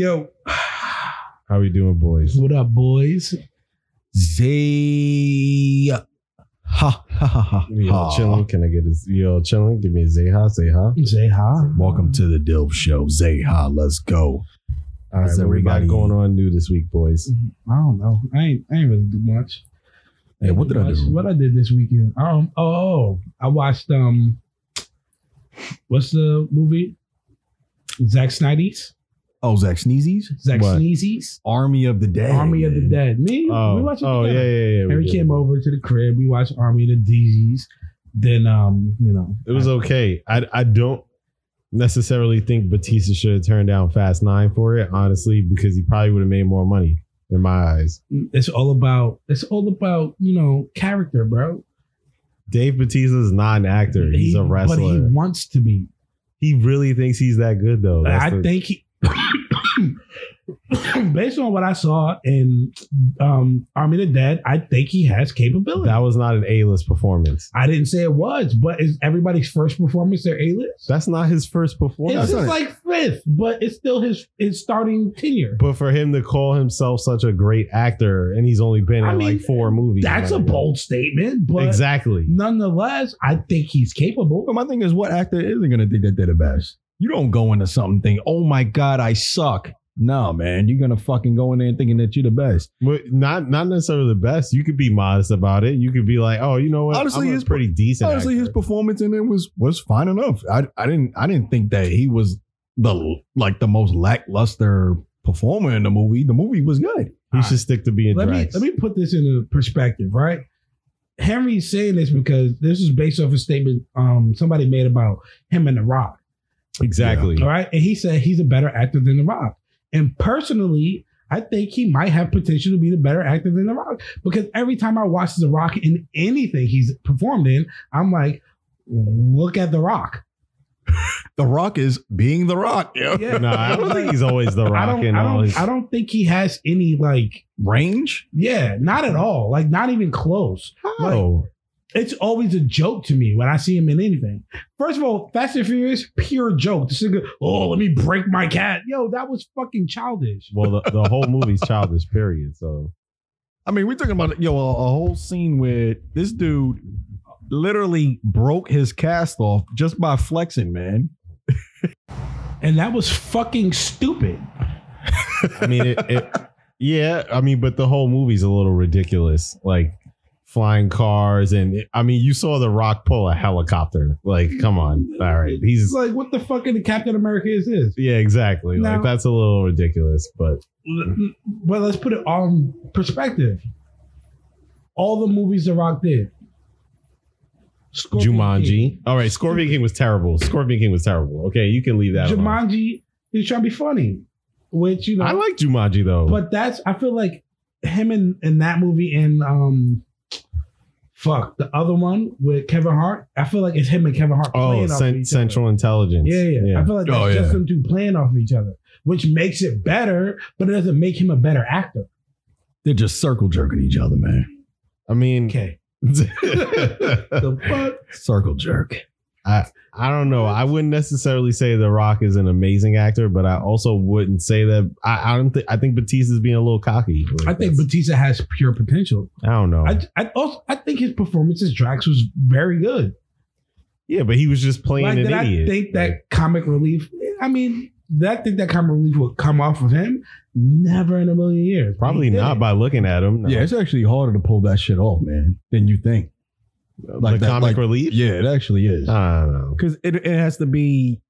Yo, How we doing, boys? what up, boys? Zay. Ha ha ha ha. We all ha. chilling. Can I get a you all chilling? Give me a Zayha, Zayha. Say hi. Welcome to the Dilf Show. Zay ha. Let's go. All right, what we got everybody? going on new this week, boys? I don't know. I ain't. I ain't really do much. Hey, what did I do? What I did this weekend? Um. Oh, I watched. Um. What's the movie? Zack Snyder's. Oh, Zach Sneezy's Zack What? Sneezy's Army of the Dead. Army of the man. Dead. Me. we Oh, watched it oh yeah, together. yeah, yeah. we Harry did. came over to the crib. We watched Army of the DZs. Then, um, you know, It was okay. I I don't necessarily think Batista should have turned down Fast Nine for it, honestly, because he probably would have made more money in my eyes. it's all about. It's all about you know character, bro. Dave Batista is not an actor; he's He- a but he wrestler. wants to be. He really thinks he's that good, though. That's I the- think he, based on what I saw in um, Army of the Dead, I think he has capability. that was not an A-list performance. I didn't say it was, but is everybody's first performance their A list? That's not his first performance. It's just like fifth, but it's still his his starting tenure. But for him to call himself such a great actor, and he's only been I in mean, like four movies. That's a like, bold statement, but exactly. nonetheless, I think he's capable. But my thing is, what actor isn't going to think that they're the best? You don't go into something thinking, oh my God, I suck. No, man. You're going to fucking go in there thinking that you're the best. But not not necessarily the best. You could be modest about it. You could be like, oh, you know what? Honestly, his- pretty decent. Honestly, his performance in it was was fine enough. I I didn't I didn't think that he was the like the most lackluster performer in the movie. The movie was good. he should stick to being let me let me put this into perspective, right? Henry's saying this because this is based off a statement um somebody made about him and The Rock. Exactly. All right. And he said he's a better actor than The Rock. And personally, I think he might have potential to be the better actor than The Rock. Because every time I watch The Rock in anything he's performed in, I'm like, look at The Rock. The Rock is being the Rock. Yeah. Yeah. No, I don't think he's always the I rock don't, and I, don't, his. I don't think he has any like Range. yeah, not at all. Like not even close. Oh, It's always a joke to me when I see him in anything. First of all, Fast and Furious, pure joke. This nigga, oh, let me break my cat. Yo, that was fucking childish. well, the, the whole movie's childish. Period. So I mean, we're talking about yo a, a whole scene where this dude literally broke his cast off just by flexing, man. And that was fucking stupid. I mean, it, it, yeah. I mean, but the whole movie's a little ridiculous. Like flying cars, and I mean, you saw the Rock pull a helicopter. Like, come on. All right, It's he's like, what the fuck in the Captain America is this? yeah, exactly. Like that's a little ridiculous, but Well, let's put it in perspective. All the movies The Rock did. Scorpion King. Jumanji. All right, Scorpion King was terrible. Scorpion King was terrible. Okay, you can leave that. Jumanji, he's trying to be funny. Which, you know, I like Jumanji though. But that's I feel like him in, in that movie and um fuck the other one with Kevin Hart. I feel like it's him and Kevin Hart oh, playing off of cent- each Central Intelligence. other. Yeah, yeah, I feel like that's Oh, just yeah. them two playing off of each other, which makes it better, but it doesn't make him a better actor. They're just circle jerking each other, man. I mean, Okay. The fuck? Circle jerk. I I don't know. I wouldn't necessarily say The Rock is an amazing actor, but I also wouldn't say that. I, I don't think. I think Batista's being a little cocky. Like, I think Batista has pure potential. I don't know. I, I also I think his performance as Drax was very good. yeah, but he was just playing like, an idiot. I think that comic relief? I mean, did I think that comic relief would come off of him? Never in a million years. Probably not by looking at him. No. Yeah, it's actually harder to pull that shit off, man, than you think. The that, comic like- relief. Yeah, it actually is. I don't know. Because it, it has to be.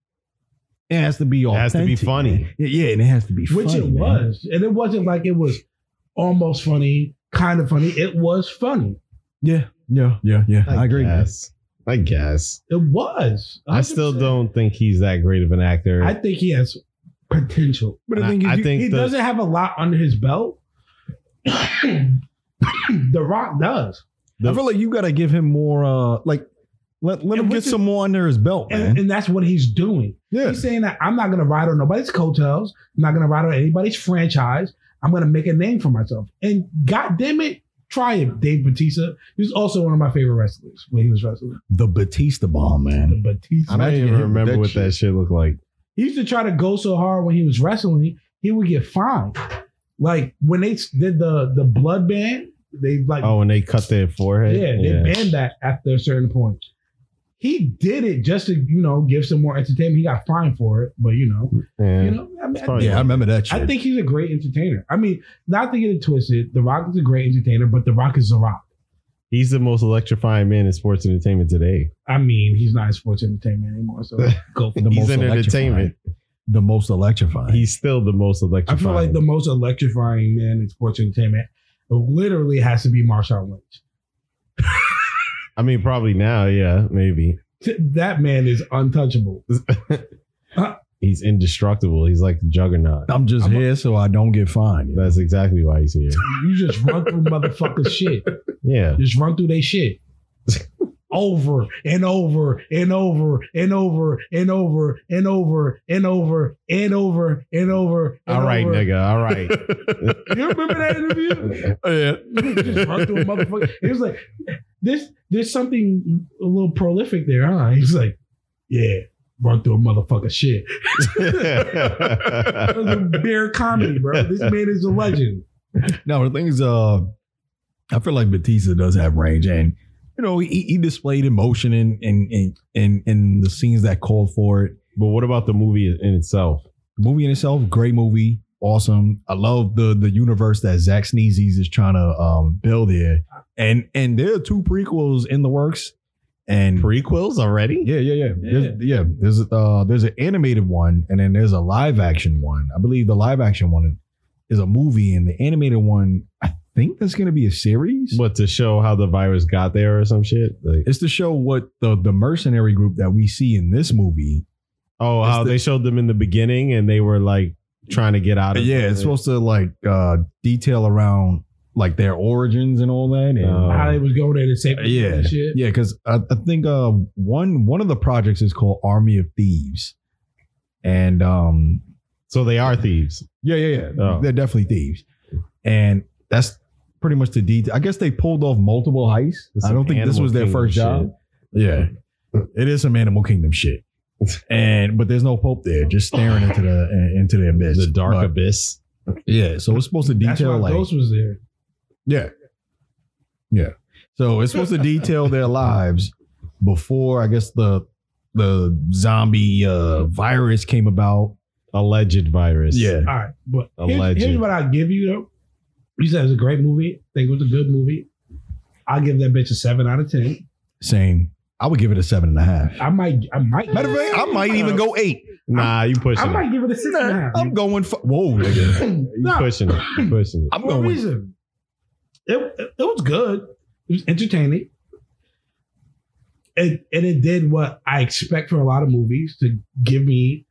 It has to be It has to be funny. man. Yeah, yeah, and it has to be which funny, it man. was, and it wasn't like it was almost funny, kind of funny. It was funny. Yeah, yeah, yeah, yeah. I, agree. man. Guess. I guess. It was. I still don't think he's that great of an actor. I think he has potential. But the And thing I, is, I you- think He the, doesn't have a lot under his belt. the Rock does, I feel like you got to give him more. uh Like, let let him get which is- some more under his belt, and, man. and that's what he's doing. yeah, He's saying that I'm not going to ride on nobody's coattails. I'm not going to ride on anybody's franchise. I'm going to make a name for myself. And God damn it, try it, Dave Batista. He was also one of my favorite wrestlers when he was wrestling. the Batista bomb, man. The. Batista. I don't even getting hit with remember that what that shit looked like. He used to try to go so hard when he was wrestling. he would get fined. Like when they did the the blood ban, they like Oh, and they cut their forehead. yeah, they banned that after a certain point. He did it just to you know give some more entertainment. He got fined for it, but you know, Yeah. you know, I mean, I probably- Yeah, I remember that shit. I think he's a great entertainer. I mean, not to get it twisted, The Rock is a great entertainer, but The Rock is The Rock. He's the most electrifying man in sports entertainment today. I mean, he's not in sports entertainment anymore, so go for the He's most in electrifying. entertainment. The most electrifying. He's still the most electrifying. I feel like the most electrifying man in sports entertainment literally has to be Marshawn Lynch. I mean, probably now, yeah, maybe. That man is untouchable. He's indestructible. He's like the juggernaut. I'm just I'm a- here so I don't get fined. you know? That's exactly why he's here. You just run through motherfuckers shit. Yeah. Just run through they shit. Over and over and over and over and over and over and over and over and over. All right, nigga. All right. You remember that interview? yeah. just run through a motherfucker. It was like this. There's something a little prolific there, huh? He's like, yeah, run through a motherfucker shit. That was bare comedy, bro. This man is a legend. No, the thing is, uh, I feel like Batista does have range, and you know, he, he displayed emotion in in in in, in the scenes that called for it. but what about the movie in itself? The movie in itself, great movie, awesome. I love the the universe that Zack Sneezy's is trying to um, build here, and and there are two prequels in the works, and Prequels already? yeah, yeah, yeah, There's, yeah. There's uh there's an animated one, and then there's a live action one. I believe the live action one is a movie, and the animated one, I think that's going to be a series. What to show how the virus got there or some shit? Like, It's to show what the the mercenary group that we see in this movie. oh, how the- they showed them in the beginning and they were like trying to get out of Yeah, it's supposed to like uh detail around like their origins and all that. And Oh. How they was going there to save people yeah, and shit. yeah, because I, I think uh one one of the projects is called Army of Thieves, and um So they are thieves. yeah, yeah, yeah, Oh. they're definitely thieves, and that's pretty much the detail. I guess they pulled off multiple heists. It's I don't think this was their Kingdom first job. Yeah, it is some Animal Kingdom shit. And but there's no Pope there, just staring into the into the abyss. The dark But, abyss. Yeah, so it's supposed to That's detail why like Ghost was there. yeah, yeah. So it's supposed to detail their lives before I guess the the zombie uh, virus came about. Alleged virus. Yeah, All right, but here's, Alleged. here's what I'll give you though. You said it was a great movie. I think it was a good movie. I'll give that bitch a seven out of ten. same. I would give it a seven and a half. I might, I might. Matter of fact, I might even go eight. Nah, you pushing I it. might give it a six and a half. I'm going for whoa, nigga. You no, pushing it. You pushing it. I'm for going. reason. It, it, it was good. It was entertaining. It, and it did what I expect from a lot of movies to give me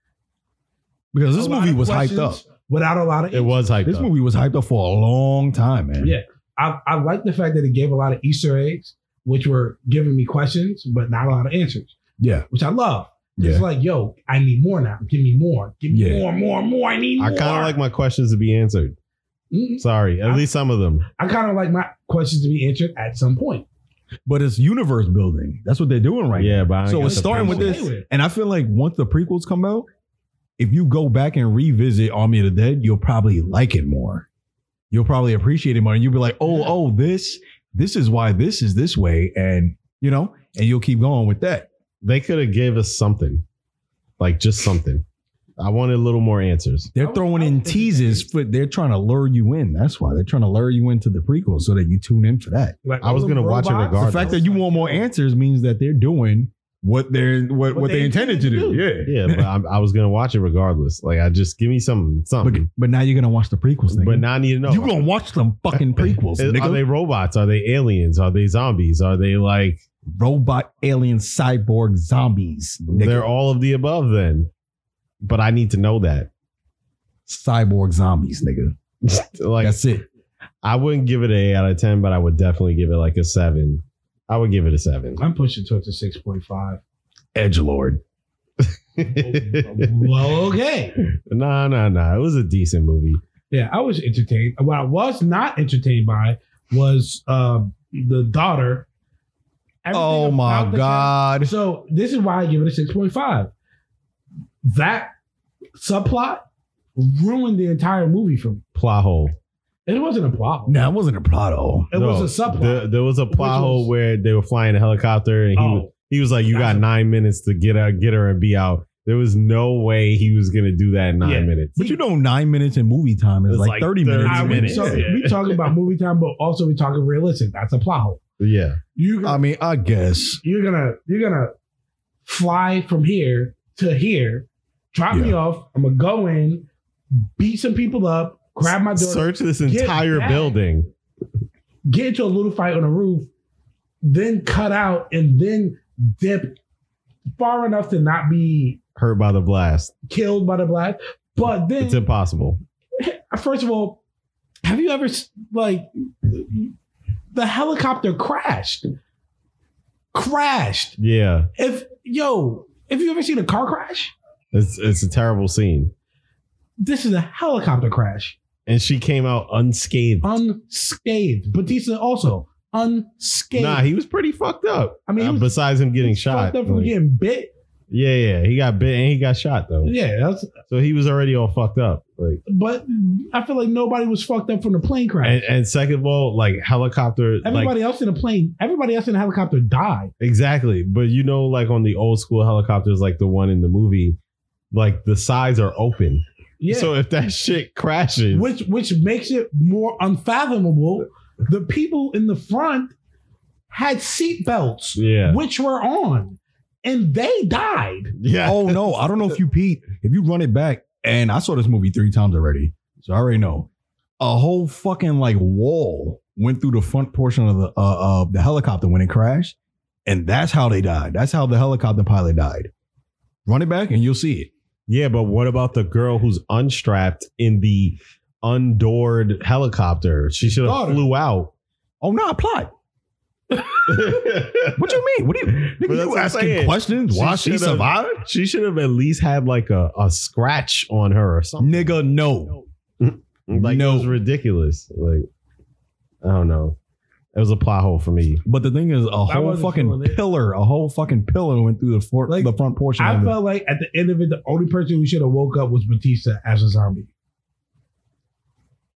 Because this movie was hyped up. Questions without a lot of. It was hyped This up. movie was hyped up for a long time, man. Yeah. I, I like the fact that it gave a lot of Easter eggs, which were giving me questions, but not a lot of answers, yeah, which I love. yeah. It's like, yo, I need more now. Give me more. Give me Yeah. more, more, more. I need I more. I kind of like my questions to be answered. Mhm. Sorry, at I- least some of them. I kind of like my questions to be answered at some point. But it's universe building. That's what they're doing right now. yeah, but I So got it's starting with this, okay and I feel like once the prequels come out, if you go back and revisit Army of the Dead, you'll probably like it more. You'll probably appreciate it more, and you'll be like, "Oh, oh, this, this is why this is this way," and you know, and you'll keep going with that. They could have gave us something, like just something. I wanted a little more answers. They're throwing in was thinking teases for they're trying to lure you in. That's why they're trying to lure you into the prequel so that you tune in for that. Like I was gonna watch it regardless. The fact that you want more answers means that they're doing what they're what, what, they, intended to do. Yeah, Yeah, but I'm, I was gonna watch it regardless. Like, I just give me some But, something. but now you're gonna watch the prequels. Nigga. But now I need to know. you gonna watch them fucking prequels. Is- nigga. Are they robots? Are they aliens? Are they zombies? Are they like robot, alien, cyborg, zombies? Nigga. they're all of the above then? But I need to know that. cyborg zombies, nigga. like That's it. I wouldn't give it an eight out of ten, but I would definitely give it like a seven. I would give it a seven. I'm pushing towards a six point five. Edge Lord. well, okay. nah, nah, nah. It was a decent movie. Yeah, I was entertained. What I was not entertained by was uh, the daughter. Everything Oh my god. character- So this is why I give it a six point five. That subplot ruined the entire movie for me. Plot hole. It wasn't a plot. hole. Nah, it wasn't a plot hole. It No, was a subplot. There, there was a plot Which hole was- where they were flying a helicopter, and he Oh. was, he was like, "You got That's nine minutes to get out, get her, and be out." There was no way he was gonna do that in nine Yeah. minutes. But you know, nine minutes in movie time is It's like, like 30 30 minutes. I, a we, minute. talk, Yeah. we talking about movie time, but also we talking realistic. That's a plot hole. yeah, You I mean, I guess. you're gonna you're gonna fly from here to here, drop me off. I'm gonna go in, beat some people up, grab my daughter, search this entire back. building. get into a little fight on the roof, then cut out and then dip far enough to not be Hurt by the blast. killed by the blast. But then, It's impossible. first of all, have you ever like the helicopter crashed? Crashed. Yeah, If yo, have you ever seen a car crash? it's it's a terrible scene. This is a helicopter crash, And she came out unscathed. unscathed. Batista also unscathed. Nah, he was pretty fucked up. I mean, Uh, was- besides him getting shot. fucked up from Like, getting bit. yeah, yeah, he got bit and he got shot though. Yeah, that's. So he was already all fucked up. Like, But I feel like nobody was fucked up from the plane crash. and, and second of all, like helicopter, like everybody else in the plane, everybody else in the helicopter died. exactly. But you know, like on the old school helicopters, like the one in the movie, like the sides are open. Yeah. So if that shit crashes, which which makes it more unfathomable. The people in the front had seat belts, yeah, which were on, and they died. yeah. Oh, no. I don't know if you, Pete, if you run it back, and I saw this movie three times already. So I already know. A whole fucking like wall went through the front portion of the uh, of the helicopter when it crashed. And that's how they died. That's how the helicopter pilot died. Run it back and you'll see it. Yeah, but what about the girl who's unstrapped in the undoored helicopter? She should have Daughter. flew out. Oh no, plot. What do you mean? What do you nigga, that's you what I'm asking saying. questions? She Why she should've- survived? She should have at least had like a, a scratch on her or something. Nigga, no. Like No. it was ridiculous. Like I don't know. It was a plot hole for me. But the thing is, a whole wasn't fucking it. pillar, a whole fucking pillar went through the, for, Like, the front portion. I of it. felt like at the end of it, the only person who should have woke up was Batista as a zombie.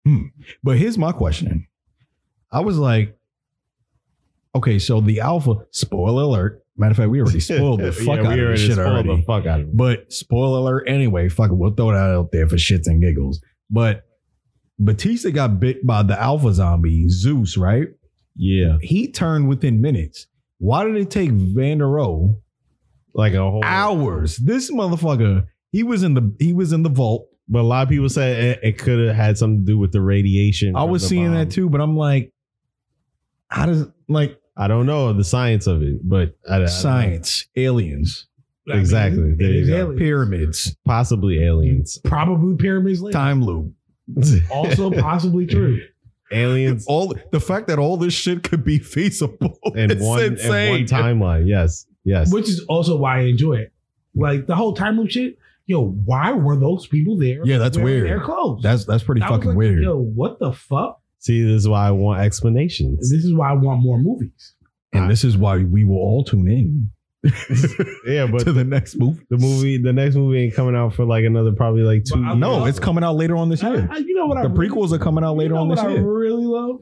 Hmm. But here's my question. I was like, okay, so the alpha, spoiler alert. Matter of fact, we already spoiled the fuck Yeah, out of this shit already. The fuck out of it. But spoiler alert anyway. Fuck it, we'll throw that out there for shits and giggles. But Batista got bit by the alpha zombie, Zeus, right? Yeah, He turned within minutes. Why did it take Vanderohe like a whole. hours? This motherfucker, he was in the he was in the vault. But a lot of people said it, it could have had something to do with the radiation. I was seeing bomb. that too, but I'm like, how does like I don't know the science of it, but I, I don't know. science, aliens, I mean, Exactly. There you go. aliens. pyramids, possibly aliens. Probably pyramids later. time loop? Also possibly true. Aliens All the fact that all this shit could be feasible in is one in one timeline. Yes, yes. Which is also why I enjoy it. Like the whole time loop shit. Yo, why were those people there? Yeah, that's wearing weird. Their clothes. That's that's pretty I fucking like, weird. Yo, what the fuck? See, this is why I want explanations. This is why I want more movies. and this is why we will all tune in yeah, but to the next movie. the movie, the next movie ain't coming out for like another probably like two. I- years. No, it's coming out later on this year. I- you know what? The I really- prequels are coming out later you know on this what I year. really love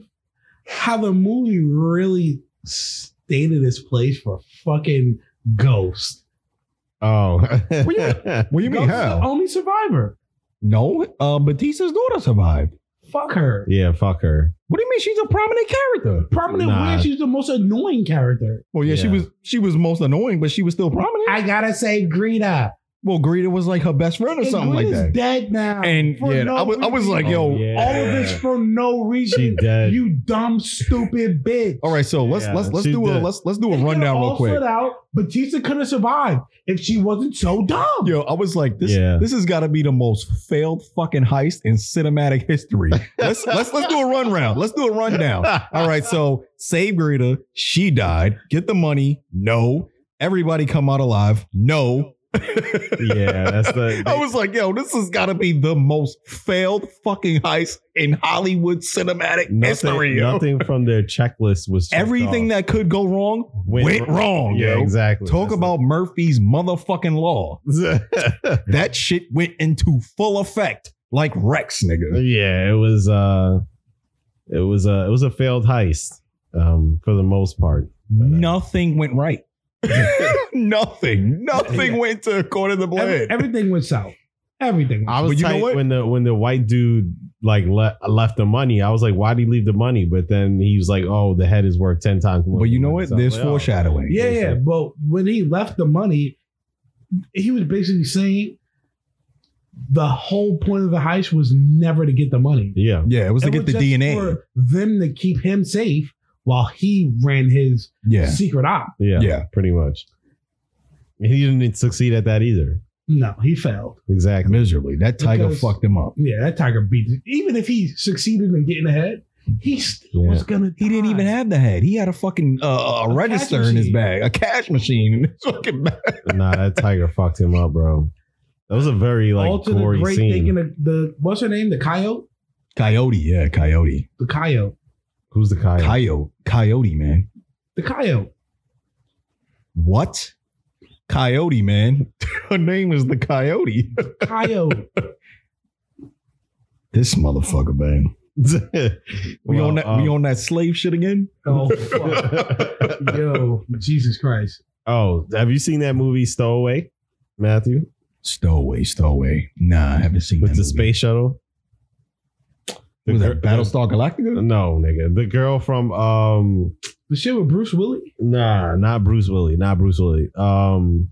how the movie really stated its place for fucking Ghost. Oh, What do you What do you mean Ghost is the how? only survivor. No, uh, Batista's daughter survived. Fuck her. yeah, fuck her. What do you mean she's a prominent character? Prominent Nah. where she's the most annoying character. Well, yeah, she was she was most annoying, but she was still prominent. I gotta say, Greta. Well, Greta was like her best friend or And something like that. dead now. And yeah, no I was I was like, yo, Oh, yeah. all of this for no reason. She dead. You dumb, stupid bitch. all right, so let's Yeah, let's let's she do a did. let's let's do a It rundown all real quick. stood out. Batista could have survived if she wasn't so dumb. Yo, I was like, this Yeah. this has got to be the most failed fucking heist in cinematic history. Let's let's let's do a run round. Let's do a rundown. All right, so save Greta. She died. Get the money. No. Everybody come out alive. No. Yeah, that's the. I was like, yo, this has got to be the most failed fucking heist in Hollywood cinematic history. nothing, yo. nothing from their checklist was Everything off. that could go wrong went, wrong. Yeah, yo. exactly. Talk That's about Murphy's motherfucking law. That shit went into full effect like Rex, nigga. Yeah, it was uh it was a it was a failed heist um for the most part. But, uh, Nothing went right. nothing, nothing Yeah. went to according to Every- plan. everything went south. Everything. I was But you know tight what? when the when the white dude like le- left the money. I was like, why did he leave the money? But then he was like, oh, the head is worth ten times more. but you know what? money. There's So I was like, foreshadowing. yeah, yeah. But when he left the money, he was basically saying the whole point of the heist was never to get the money. Yeah, Yeah, it was to It get the just DNA. for them to keep him safe while he ran his yeah, secret op. yeah, Yeah. pretty much. He didn't succeed at that either. No, he failed. Exactly. miserably. That tiger Because- fucked him up. Yeah, that tiger beat. it. Even if he succeeded in getting ahead, he still Yeah. was gonna. He didn't even have the head. He had a fucking uh, a, A register in his bag, a cash machine in his fucking bag. nah, that tiger fucked him up, bro. That was a very like All to the gory great scene. thinking of the what's her name? The coyote. Coyote, yeah, coyote, The coyote. Who's the coyote? coyote, coyote, man. The coyote. What? Coyote, man. Her name is the coyote. Coyote. this motherfucker, man. We Well, on that. we um, on that slave shit again. oh fuck. Yo, Jesus Christ. oh, have you seen that movie Stowaway, Matthew, Stowaway, stowaway. Nah, I haven't seen with that the movie. space shuttle? The Was gir- that Battlestar Galactica? No, nigga. The girl from um The shit with Bruce Willie. nah, not Bruce Willie, not Bruce Willie. Um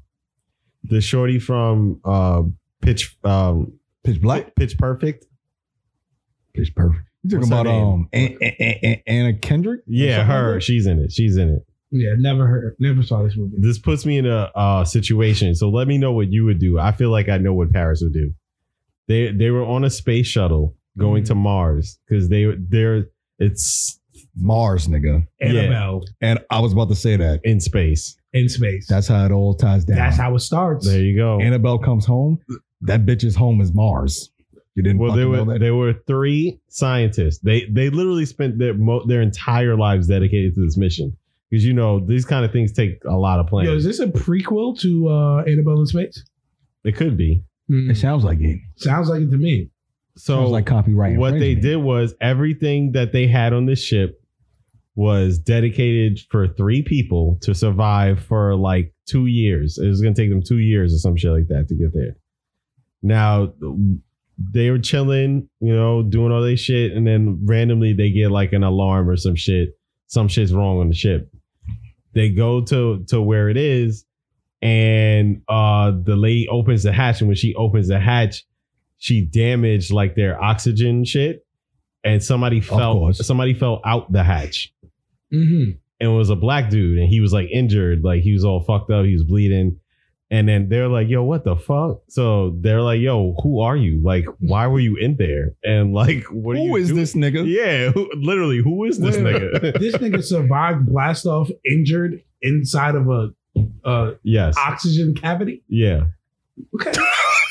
the shorty from uh Pitch um Pitch Black. Pitch Perfect. Pitch Perfect. You talking What's her about name? um An- An- An- Anna Kendrick? Yeah, something like her. She's in it. She's in it. Yeah, never heard, never saw this movie. This puts me in a uh situation. So let me know what you would do. I feel like I know what Paris would do. They they were on a space shuttle going to Mars because they they're it's Mars, nigga. Annabelle And I was about to say that. in space. in space. That's how it all ties down. That's how it starts. There you go. Annabelle comes home. That bitch's home is Mars. You didn't Well, there fucking know were that? there were three scientists. They they literally spent their mo- their entire lives dedicated to this mission because you know these kind of things take a lot of Yo, is this a prequel to uh, Annabelle in Space? It could be. It sounds like it. Sounds like it to me. So like copyright. what they did was everything that they had on this ship was dedicated for three people to survive for like two years. It was gonna take them two years or some shit like that to get there. Now they were chilling, you know, doing all this shit, and then randomly they get like an alarm or some shit. Some shit's wrong on the ship. They go to to where it is, and uh the lady opens the hatch, and when she opens the hatch, she damaged like their oxygen shit, and somebody fell. Somebody fell out the hatch, Mm-hmm. and it was a black dude, and he was like injured, like he was all fucked up, he was bleeding. And then they're like, "Yo, what the fuck?" So they're like, "Yo, who are you? Like, why were you in there? And like, what are you is doing?" this nigga? Yeah, who, literally, who is this nigga? This nigga survived blast off injured inside of a uh, yes, oxygen cavity. yeah. Okay.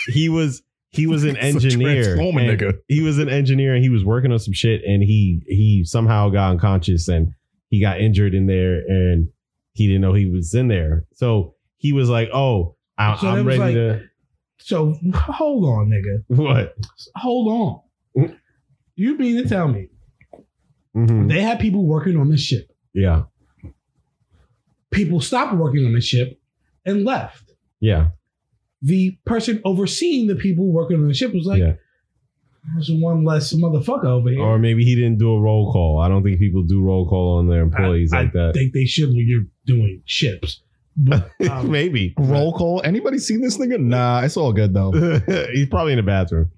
He was he was an engineer. Nigga. He was an engineer, and he was working on some shit, and he he somehow got unconscious, and he got injured in there, and he didn't know he was in there. So he was like, "Oh, I, So was ready like- to So hold on, nigga. what." Hold on. You mean to tell me Mhm. they had people working on this ship? Yeah, People stopped working on the ship and left. yeah, The person overseeing the people working on the ship was like, yeah. "There's one less motherfucker over here." Or maybe he didn't do a roll call. I don't think people do roll call on their employees I, like I that. think they should when you're doing ships. But, um, maybe Roll call. Anybody seen this nigga? Nah, it's all good though. He's probably in the bathroom.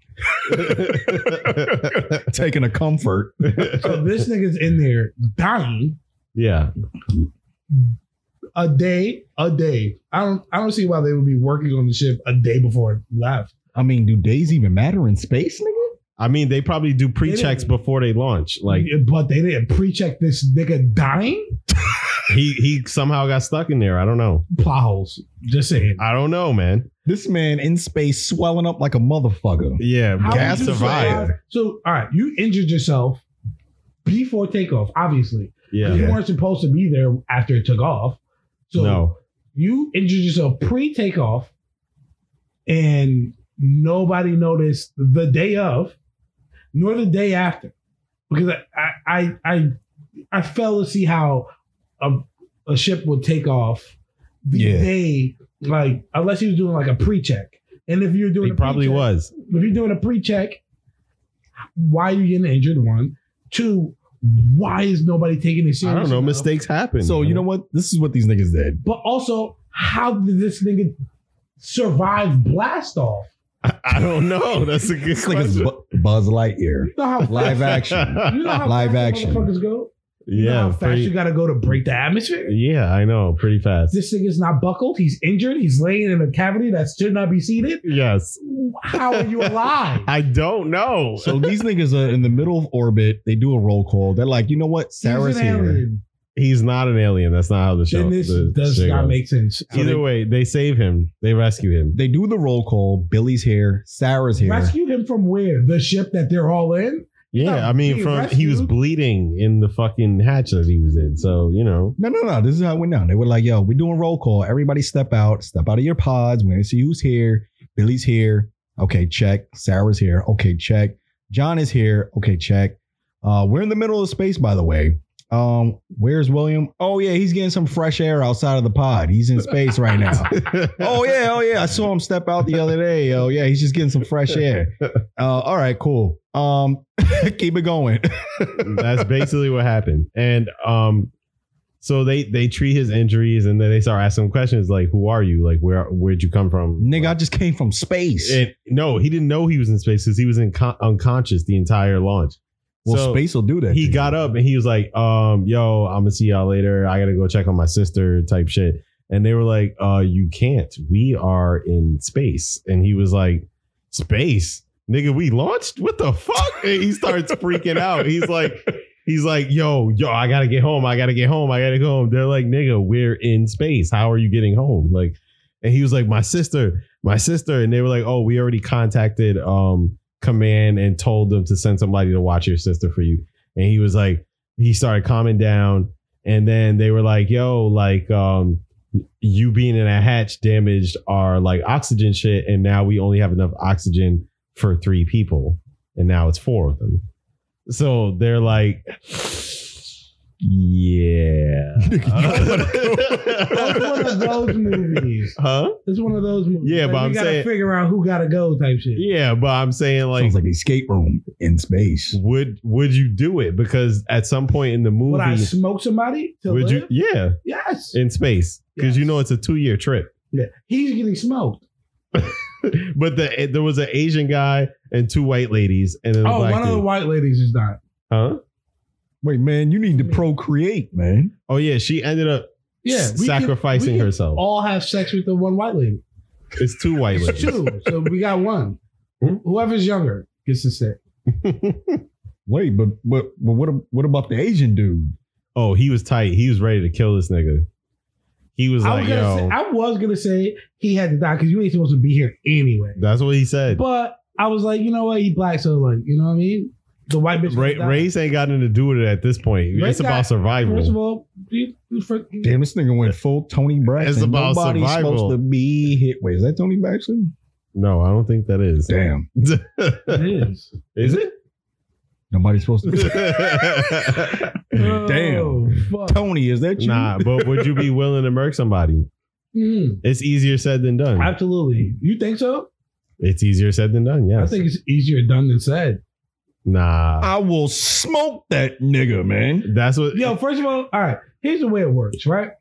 Taking a comfort. so this nigga's in there dying yeah. A day, a day. I don't, I don't see why they would be working on the ship a day before it left. I mean, do days even matter in space, nigga? I mean, they probably do pre-checks didn't- before they launch. Like but they didn't pre-check this nigga dying. he he somehow got stuck in there. I don't know. Plot holes. Just saying. I don't know, man. This man in space swelling up like a motherfucker. Yeah, How gas survived. So, all right, you injured yourself before takeoff, obviously. Yeah. You weren't supposed to be there after it took off. So no. you injured yourself pre-takeoff, and nobody noticed the day of, nor the day after, because I I I I fail to see how a a ship would take off the Yeah. day like unless he was doing like a pre-check. And if you're doing He a probably was. if you're doing a pre-check, why are you getting injured? One, two, Mm-hmm. why is nobody taking it I serious? don't know. enough? Mistakes happen. So you know what? This is what these niggas did. But also, how did this nigga survive blast off? I, I don't know. That's a good This question. Bu- Buzz Lightyear. You know how Live action. You know how Live action. motherfuckers go. You know yeah, how fast pretty- you gotta go to break the atmosphere. yeah, I know. Pretty fast. This nigga's not buckled. He's injured. He's laying in a cavity that should not be seated. yes. How are you alive? I don't know. So these niggas are in the middle of orbit. They do a roll call. They're like, you know what? He's Sarah's an here. alien. He's not an alien. That's not how the show. Then this the does shit not goes. make sense. Either way, they save him. They rescue him. They do the roll call. Billy's here. Sarah's here. Rescue him from where? The ship that they're all in? Yeah, No, I mean, from he was bleeding in the fucking hatch that he was in. So you know, No, no, no. This is how it went down. They were like, yo, we're doing roll call. Everybody step out. Step out of your pods. We're going to see who's here. Billy's here. Okay, check. Sarah's here. Okay, check. John is here. Okay, check. Uh, we're in the middle of space, by the way. Um, where's William? Oh, yeah, he's getting some fresh air outside of the pod. He's in space right now. oh, yeah, oh, yeah. I saw him step out the other day. Oh, yeah, he's just getting some fresh air. Uh, all right, cool. Um, keep it going. that's basically what happened. And um, so they they treat his injuries, and then they start asking him questions like, "Who are you? Like, where where'd you come from?" Nigga, I just came from space. And no, he didn't know he was in space because he was in con- unconscious the entire launch. Well, So space will do that. he got you. up and he was like, um, yo, I'm gonna see y'all later. I gotta go check on my sister type shit. And they were like, uh, you can't. We are in space. And he was like, Space? Nigga, we launched? What the fuck? And he starts freaking out. He's like, he's like, yo, yo, I gotta get home. I gotta get home. I gotta go home. They're like, nigga, we're in space. How are you getting home? Like, and he was like, my sister, my sister. And they were like, oh, we already contacted um command and told them to send somebody to watch your sister for you. And he was like, he started calming down. And then they were like, yo, like, um, you being in a hatch damaged our like oxygen shit. And now we only have enough oxygen for three people. And now it's four of them. So they're like, yeah. That's one of those movies. huh? It's one of those movies. Yeah, Like, but we I'm gotta saying- figure out who gotta go type shit. Yeah, but I'm saying like, Sounds like a escape room in space. would would you do it? Because at some point in the movie, Would I smoke somebody to would live? you? Yeah, Yes. in space because you know it's a two year trip. yeah. He's getting smoked. but the there was an Asian guy and two white ladies, and then a Oh, black one of the white ladies is not. huh? Wait, man, you need to procreate, man. Oh yeah, she ended up Yeah. s- we can- sacrificing we can herself. All have sex with the one white lady. it's two white ladies. two. So we got one. Hmm? Whoever's younger gets to say. Wait, but but but what what about the Asian dude? oh, he was tight. He was ready to kill this nigga. He was I like, was, gonna yo, say, I was gonna say he had to die because you ain't supposed to be here anyway. that's what he said. But I was like, you know what? He black, so like, you know what I mean? The white bitch. Ra- gotta race ain't got nothing to do with it at this point. Race it's about got- survival. First of all, he, he, Damn, this nigga went full Toni Braxton. It's about Nobody's survival. supposed to be hit. Wait, is that Toni Braxton? no, I don't think that is. Damn, it is. is it? nobody's supposed to. be Damn. Oh. Toni, is that you? nah, but would you be willing to murk somebody? Mhm. It's easier said than done. Absolutely. You think so? It's easier said than done. Yeah, I think it's easier done than said. Nah. I will smoke that nigga, man. That's what. Yo, first of all, all right. Here's the way it works, right?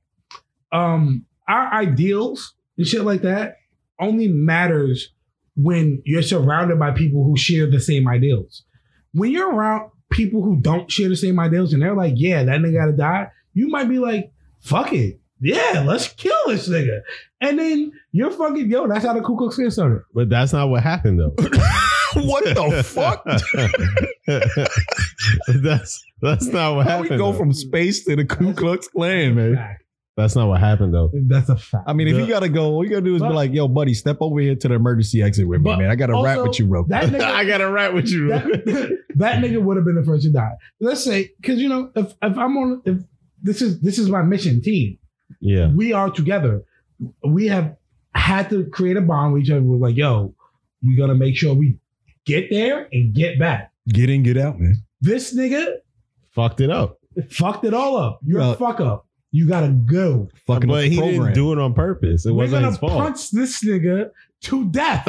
Um, our ideals and shit like that only matters when you're surrounded by people who share the same ideals. When you're around people who don't share the same ideals and they're like, yeah, that nigga gotta die, you might be like, fuck it. Yeah, let's kill this nigga. And then you're fucking, yo, that's how the Ku Klux Klan started. But that's not what happened though. what the fuck? that's that's not what How happened. we go though. from space to the Ku Klux Klan, man? Fact. that's not what happened though. That's a fact. I mean, if The- you gotta go, all you gotta do is be like, "Yo, buddy, step over here to the emergency exit with me, man. I got to rap also, with you real quick." that nigga, I got to rap with you. that, that nigga would have been the first to die. Let's say, because you know, if if I'm on, if this is this is my mission team, yeah. we are together. We have had to create a bond with each other. We're like, yo, we're gonna make sure we get there and get back. Get in, get out, man. This nigga Fucked it up. fucked it all up. You're Well- a fuck up. You gotta go. Fucking but he didn't do it on purpose. It We're wasn't gonna his fault. punch this nigga to death.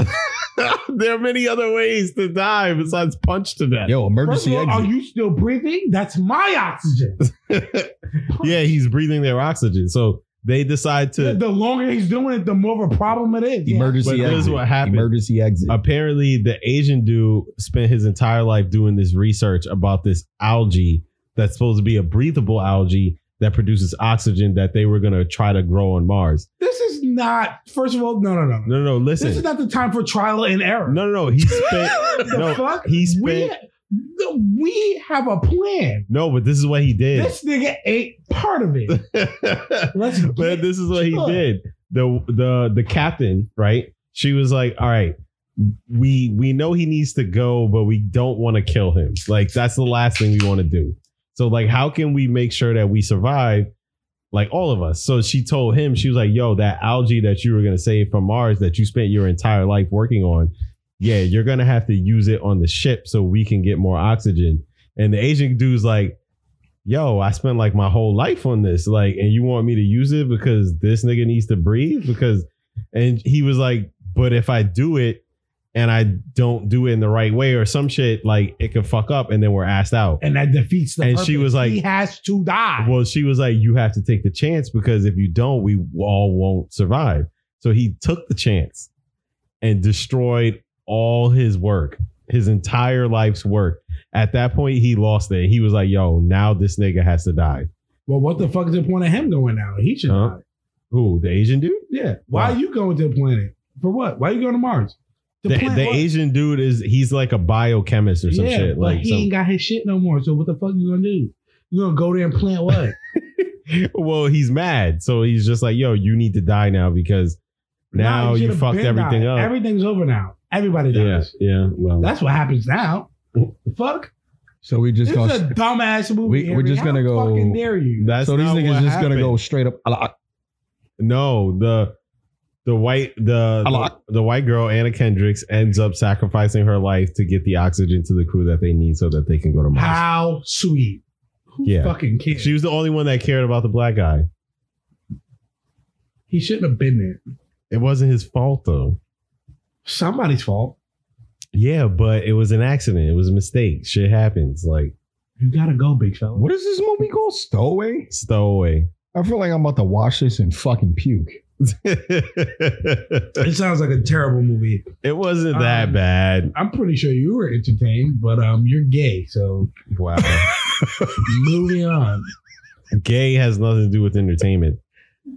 there are many other ways to die besides punch to death. Yo, First emergency of all, are you still breathing? That's my oxygen. yeah, he's breathing their oxygen. So they decide to. the longer he's doing it, the more of a problem it is. Yeah. Emergency But this exit. is what happened. Emergency exit. Apparently, the Asian dude spent his entire life doing this research about this algae that's supposed to be a breathable algae that produces oxygen that they were going to try to grow on Mars. This is not. First of all, no, no, no. no. No, no, no This is not the time for trial and error. No, no, no. He spent. the no, fuck? he spent. the- we have a plan. No, but this is what he did. This nigga ain't part of it. Let's but this is what he did. The the the captain, right? She was like, "All right, we we know he needs to go, but we don't want to kill him. Like that's the last thing we want to do. So like, how can we make sure that we survive? Like all of us. So she told him, she was like, "Yo, that algae that you were gonna save from Mars that you spent your entire life working on, yeah, you're gonna have to use it on the ship so we can get more oxygen." And the Asian dude's like, yo, I spent like my whole life on this. Like, and you want me to use it because this nigga needs to breathe? Because, and he was like, but if I do it and I don't do it in the right way or some shit, like it could fuck up and then we're asked out. And that defeats the And purpose. she was like- he has to die. Well, she was like, you have to take the chance because if you don't, we all won't survive. So he took the chance and destroyed all his work, his entire life's work. At that point, he lost it. He was like, yo, now this nigga has to die. well, what the fuck is the point of him going now? He should Huh? die. Who? The Asian dude? Yeah. Why Wow. are you going to the planet? For what? Why are you going to Mars? To The, the? Asian dude is he's like a biochemist or some yeah, shit. but Like he some, ain't got his shit no more. So what the fuck you gonna do? You gonna go there and plant what? well, he's mad. So he's just like, yo, you need to die now because now Nah, you should've fucked everything died. up. Everything's over now. Everybody yeah, dies. yeah. Well, That's what happens now. Fuck? So we just This gonna. is a dumbass movie. We- we're just How gonna go- Fucking dare you? that's so these niggas what just gonna go straight up. "Allah." No, the the white the, the the white girl Anna Kendricks ends up sacrificing her life to get the oxygen to the crew that they need so that they can go to Mars. How sweet. Who Yeah. fucking cares? She was the only one that cared about the black guy. he shouldn't have been there. It wasn't his fault though. Somebody's fault. Yeah, but it was an accident. It was a mistake. Shit happens. Like You gotta go, big fella. What is this movie called? Stowaway. stowaway. I feel like I'm about to watch this and fucking puke. it It sounds like a terrible movie. It wasn't that Um, bad. I'm pretty sure you were entertained, but um, you're gay, so Wow. moving on. Gay has nothing to do with entertainment.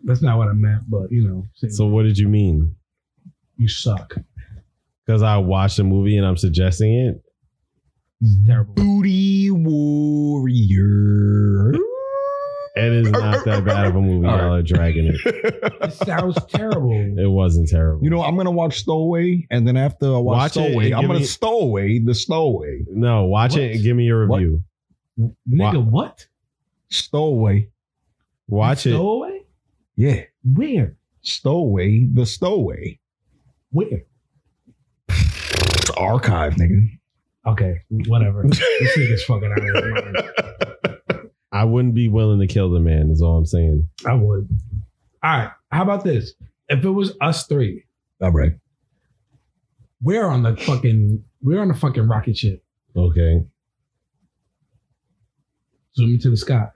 That's not what I meant, but you know, same- So what did you mean? you suck. Because I watched a movie and I'm suggesting it. It's terrible. Booty warrior. It is not that bad of a movie. All Y'all are dragging it. It sounds terrible. It wasn't terrible. You know, I'm gonna watch Stowaway, and then after I watch, Watch Stowaway, and I'm gonna me- stow the Stowaway. no, watch What? it and give me your What? review. Nigga, what? Stowaway. Watch it. Stowaway? Yeah, Where? Stowaway. The Stowaway. Where? It's archive, nigga. Okay, whatever. this nigga's fucking out of his mind. I wouldn't be willing to kill the man. Is all I'm saying. I would. All right. How about this? If it was us three, All right. we're on the fucking we're on the fucking rocket ship. Okay. Zoom into the sky.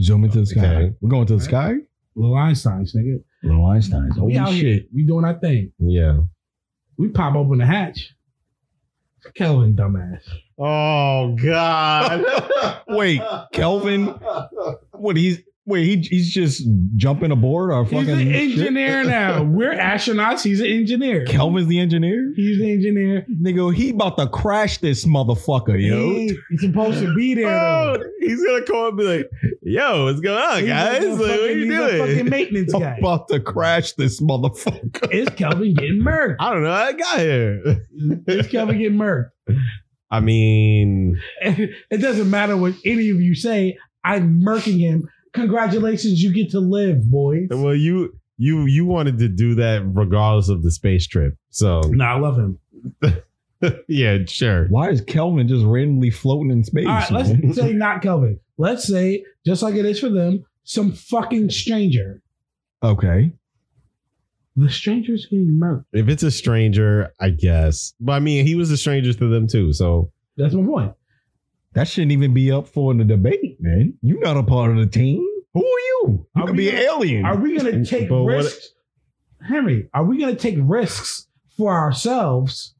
Zoom into the sky. Okay. We're going to the sky. Little Einsteins, nigga. Little Einsteins. we Holy out shit. here. We doing our thing. Yeah. We pop open the hatch. Kelvin, dumbass. Oh God. Wait, Kelvin? What he's wait, he, he's just jumping aboard our fucking He's an ship? engineer now. We're astronauts. He's an engineer. Kelvin's the engineer? He's the engineer. Nigga, he about to crash this motherfucker, yo. He, he's supposed to be there. Oh, he's gonna call and be like, "Yo, what's going on, He's guys? Like, what fucking- are you a fucking doing?" maintenance guy. about to crash this motherfucker. Is Kelvin getting murked? I don't know. I got here. Is Kelvin getting murked? I mean, It doesn't matter what any of you say. I'm murking him. Congratulations, you get to live, boys. well, you you you wanted to do that regardless of the space trip. So No, I love him. yeah, sure. Why is Kelvin just randomly floating in space? All right, man? let's say not Kelvin. Let's say, just like it is for them, some fucking stranger. okay. The stranger's getting murdered. If it's a stranger, I guess. But I mean, he was a stranger to them too. So That's my point. That shouldn't even be up for the debate, man. You're not a part of the team. Who are you? You Are could we be an gonna- alien. Are we going to take But what- risks? Henry, are we going to take risks for ourselves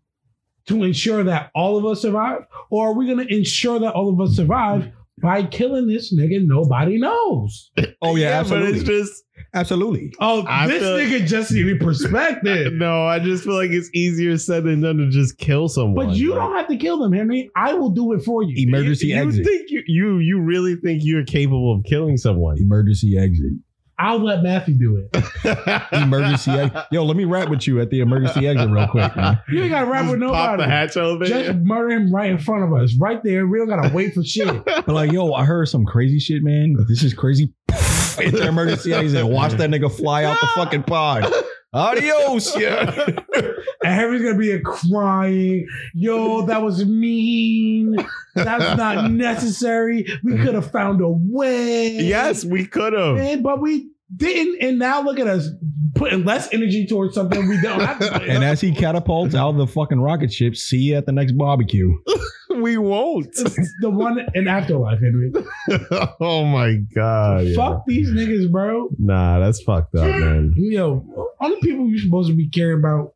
to ensure that all of us survive? Or are we going to ensure that all of us survive by killing this nigga nobody knows? oh yeah, but absolutely, it's just absolutely. Oh, I this feel- nigga just needed perspective. no. I just feel like it's easier said than done to just kill someone. But you Like, don't have to kill them, Henry. I will do it for you. Emergency you, you exit. think you, you you really think you're capable of killing someone? Emergency exit. I'll let Matthew do it. Emergency exit. Yo, let me rap with you at the emergency exit real quick, man. You ain't got to rap Just with Pop nobody. the hatch Just elevator. murder him right in front of us, right there. We don't gotta wait for shit. But like, yo, I heard some crazy shit, man. This is crazy. The emergency exit. Watch that nigga fly out the fucking pod. Adios, yeah. And Henry's gonna be a crying. Yo, that was mean. That's not necessary. We could have found a way. yes, we could have. Eh, but we didn't. And now look at us putting less energy towards something we don't have to. And as he catapults out of the fucking rocket ship, see you at the next barbecue. We won't. It's the one in afterlife, Henry. oh my god. yeah. Fuck these niggas, bro. Nah, that's fucked up, man. Yo, only people you're supposed to be caring about.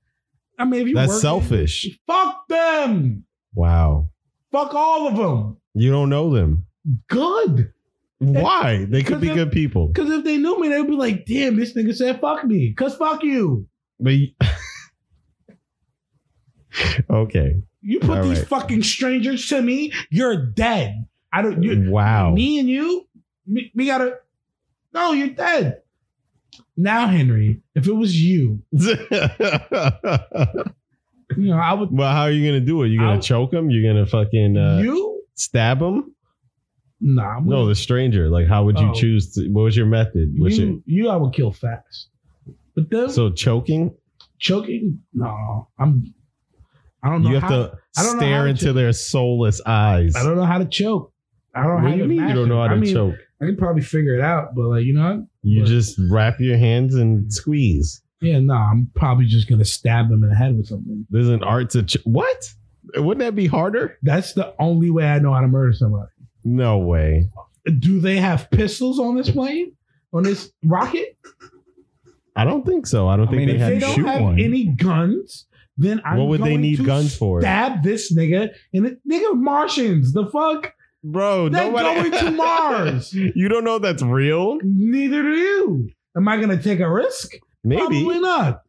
I mean, if you That's working, selfish. Fuck them. Wow. Fuck all of them. You don't know them. Good. Why? They could be Because good people. Because if they knew me, they'd be like, damn, this nigga said fuck me. Because fuck you. But okay. You put All these right. fucking strangers to me, you're dead. I don't, you, Wow. me and you, we, we gotta, no, you're dead. Now, Henry, if it was you, you know, I would, Well, how are you gonna do it? You gonna choke him? You're gonna fucking uh, you? stab him? Nah, I'm No, the stranger. Like, how would you Oh. choose? To, what was your method? What's your, you, you, I would kill fast. But them so choking? choking, no, I'm, I don't know. You have how, to I don't stare to into choke. their soulless eyes. I don't know how to choke. I don't know What how do you to mean you don't know how to I mean, choke? I can probably figure it out, but like, you know, what? You But- just wrap your hands and squeeze. Yeah, no, I'm probably just gonna stab them in the head with something. There's an art to ch- what? Wouldn't that be harder? That's the only way I know how to murder somebody. No way. Do they have pistols on this plane? On this rocket? I don't think so. I don't I think mean, they if have. They don't shoot have one. any guns. Then I'm What would they need guns for? Stab this nigga and it, nigga Martians. The fuck? Bro, They're nobody going to Mars. you don't know that's real? Neither do you. Am I gonna take a risk? Maybe. Probably not.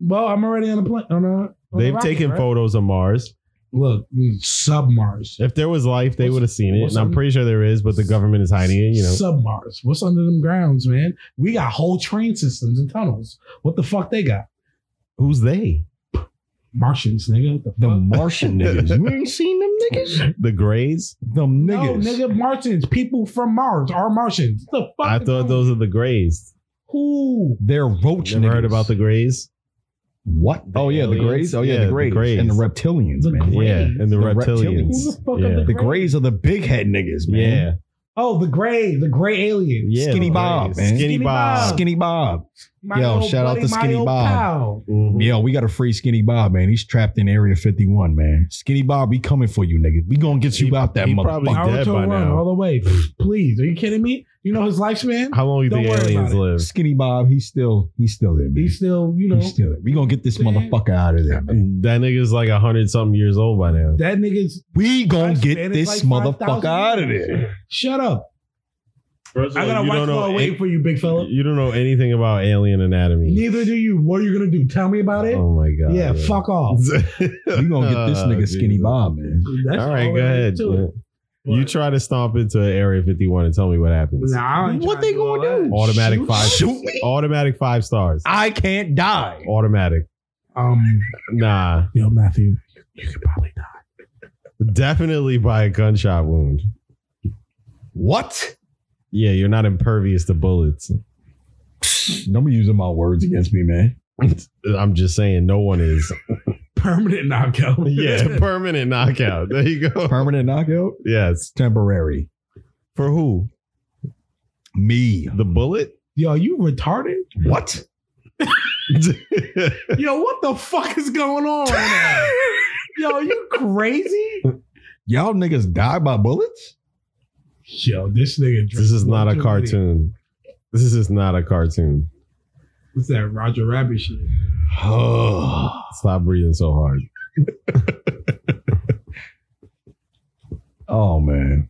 Well, I'm already on a plane. On a, on They've rocket, taken right? photos of Mars. Look, mm, sub Mars. If there was life, they would have seen it. And I'm pretty sure there is, but the government is hiding it, you know. Sub Mars. What's under them grounds, man? We got whole train systems and tunnels. What the fuck they got? Who's they? Martians, nigga. The The? Martian niggas. You ain't seen them niggas? The Greys? Them no, niggas. nigga, Martians. People from Mars are Martians. The fuck? I thought wrong those are the Greys. Who? They're roach Never niggas. heard about the Greys? what? The oh yeah, the? Greys. Oh yeah, Yeah, the the Greys. Greys. and the reptilians, The man. Greys? Yeah, and the, The reptilians. Who the fuck yeah. are the, The Greys? Greys are the big head niggas, man. Yeah. Oh, the gray, the gray alien, Yeah. Skinny Bob, man. Skinny, Skinny Bob. Bob. Skinny Bob. My Yo, old shout out to Skinny Bob. pal. Mhm. Yo, we got a free Skinny Bob, man. He's trapped in Area 51, man. Skinny Bob, we coming for you, nigga. We gonna get you He- out that he probably motherfucker. dead by run now. all the way. Please, are you kidding me? You know his lifespan? How long do you Don't think worry aliens live? Skinny Bob, he's still he's still there, man. He's still, you know, He's still there. We gonna get this Man. motherfucker out of there, man. That nigga's like a hundred something years old by now. that nigga's. We gonna get this like motherfucker out of years. there. Shut up. First I got a you white don't claw waiting for you, big fella. You don't know anything about alien anatomy. Neither do you. What are you gonna do? Tell me about it. Oh my god. yeah, fuck off. We gonna get this Oh, nigga Skinny Bob, man. That's All right, all go there ahead. Is to it. You try to stomp into Area 51 and tell me what happens. Nah, What they gonna that. do? Automatic Shoot? five. Shoot me? Automatic five stars. I can't die. Automatic. Um, Nah. yo, Matthew, you, you could probably die. Definitely by a gunshot wound. What? Yeah, you're not impervious to bullets. Don't be using my words against me, man. I'm just saying, no one is. permanent knockout. Yeah, permanent knockout. There you go. Permanent knockout? Yes. Temporary. For who? Me. The bullet? Yo, you retarded? What? Yo, what the fuck is going on right now? Yo, you crazy? Y'all niggas die by bullets? Yo, this nigga. this is not a drinks many. cartoon. This is not a cartoon. What's that Roger Rabbit shit? Stop breathing so hard. oh man.